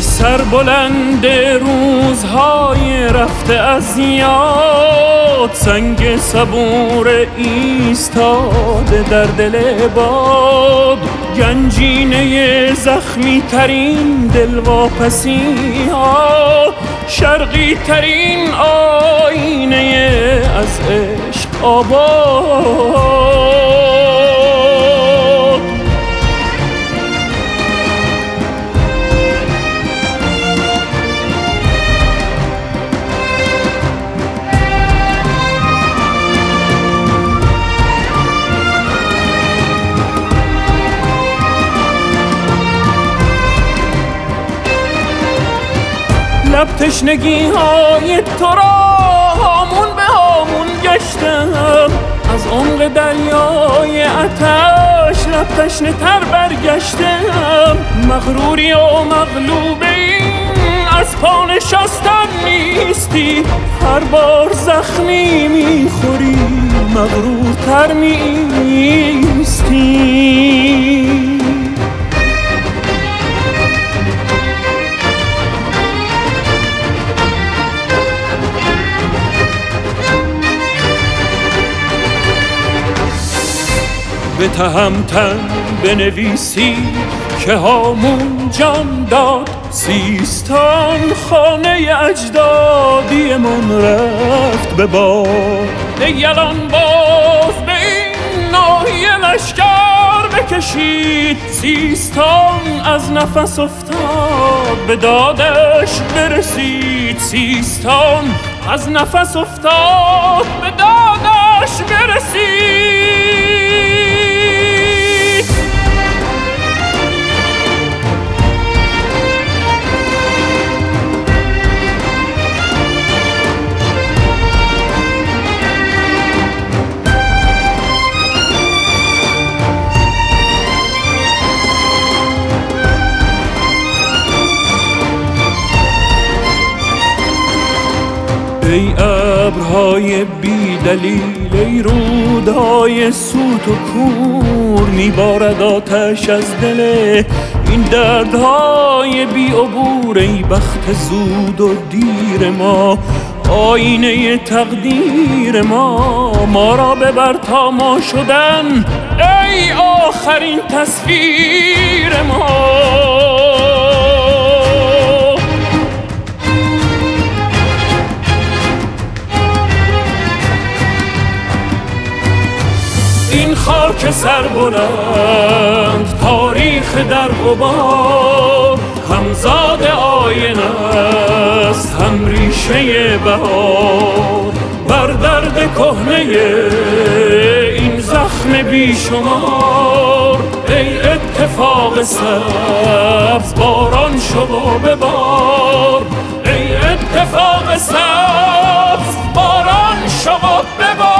سربلند روزهای رفته از یاد سنگ صبور ایستاده در دل باد. گنجینه زخمی ترین دلواپسی ها شرقی ترین آینه از عشق آباد. لب تشنگی های تو را هامون به هامون گشتم. از عمق دریای اتش لب تشنه تر برگشتم. مغروری و مغلوب این از پا نشستن نیستی. هر بار زخمی می‌خوری مغرورتر میستی به تهمتن بنویسی که هامون جان داد. سیستان خانه اجدادی من رفت به باد. یلان باز به این ناحیه لشکر بکشید. سیستان از نفس افتاد به دادش برسید. سیستان از نفس افتاد به دادش برسید. ای ابرهای بی دلیل ای رودهای سوت و کور میبارد آتش از دل این دردهای بی عبور ای بخت زود و دیر ما آینه تقدیر ما ما را ببر تا ما شدن ای آخرین تصویر ما. خاک سر بلند تاریخ در غبار. همزاد آینه است هم ریشه بهار. بر درد کهنه این زخم بیشمار. ای اتفاق سبز باران و ببار. ای اتفاق سبز باران و ببار.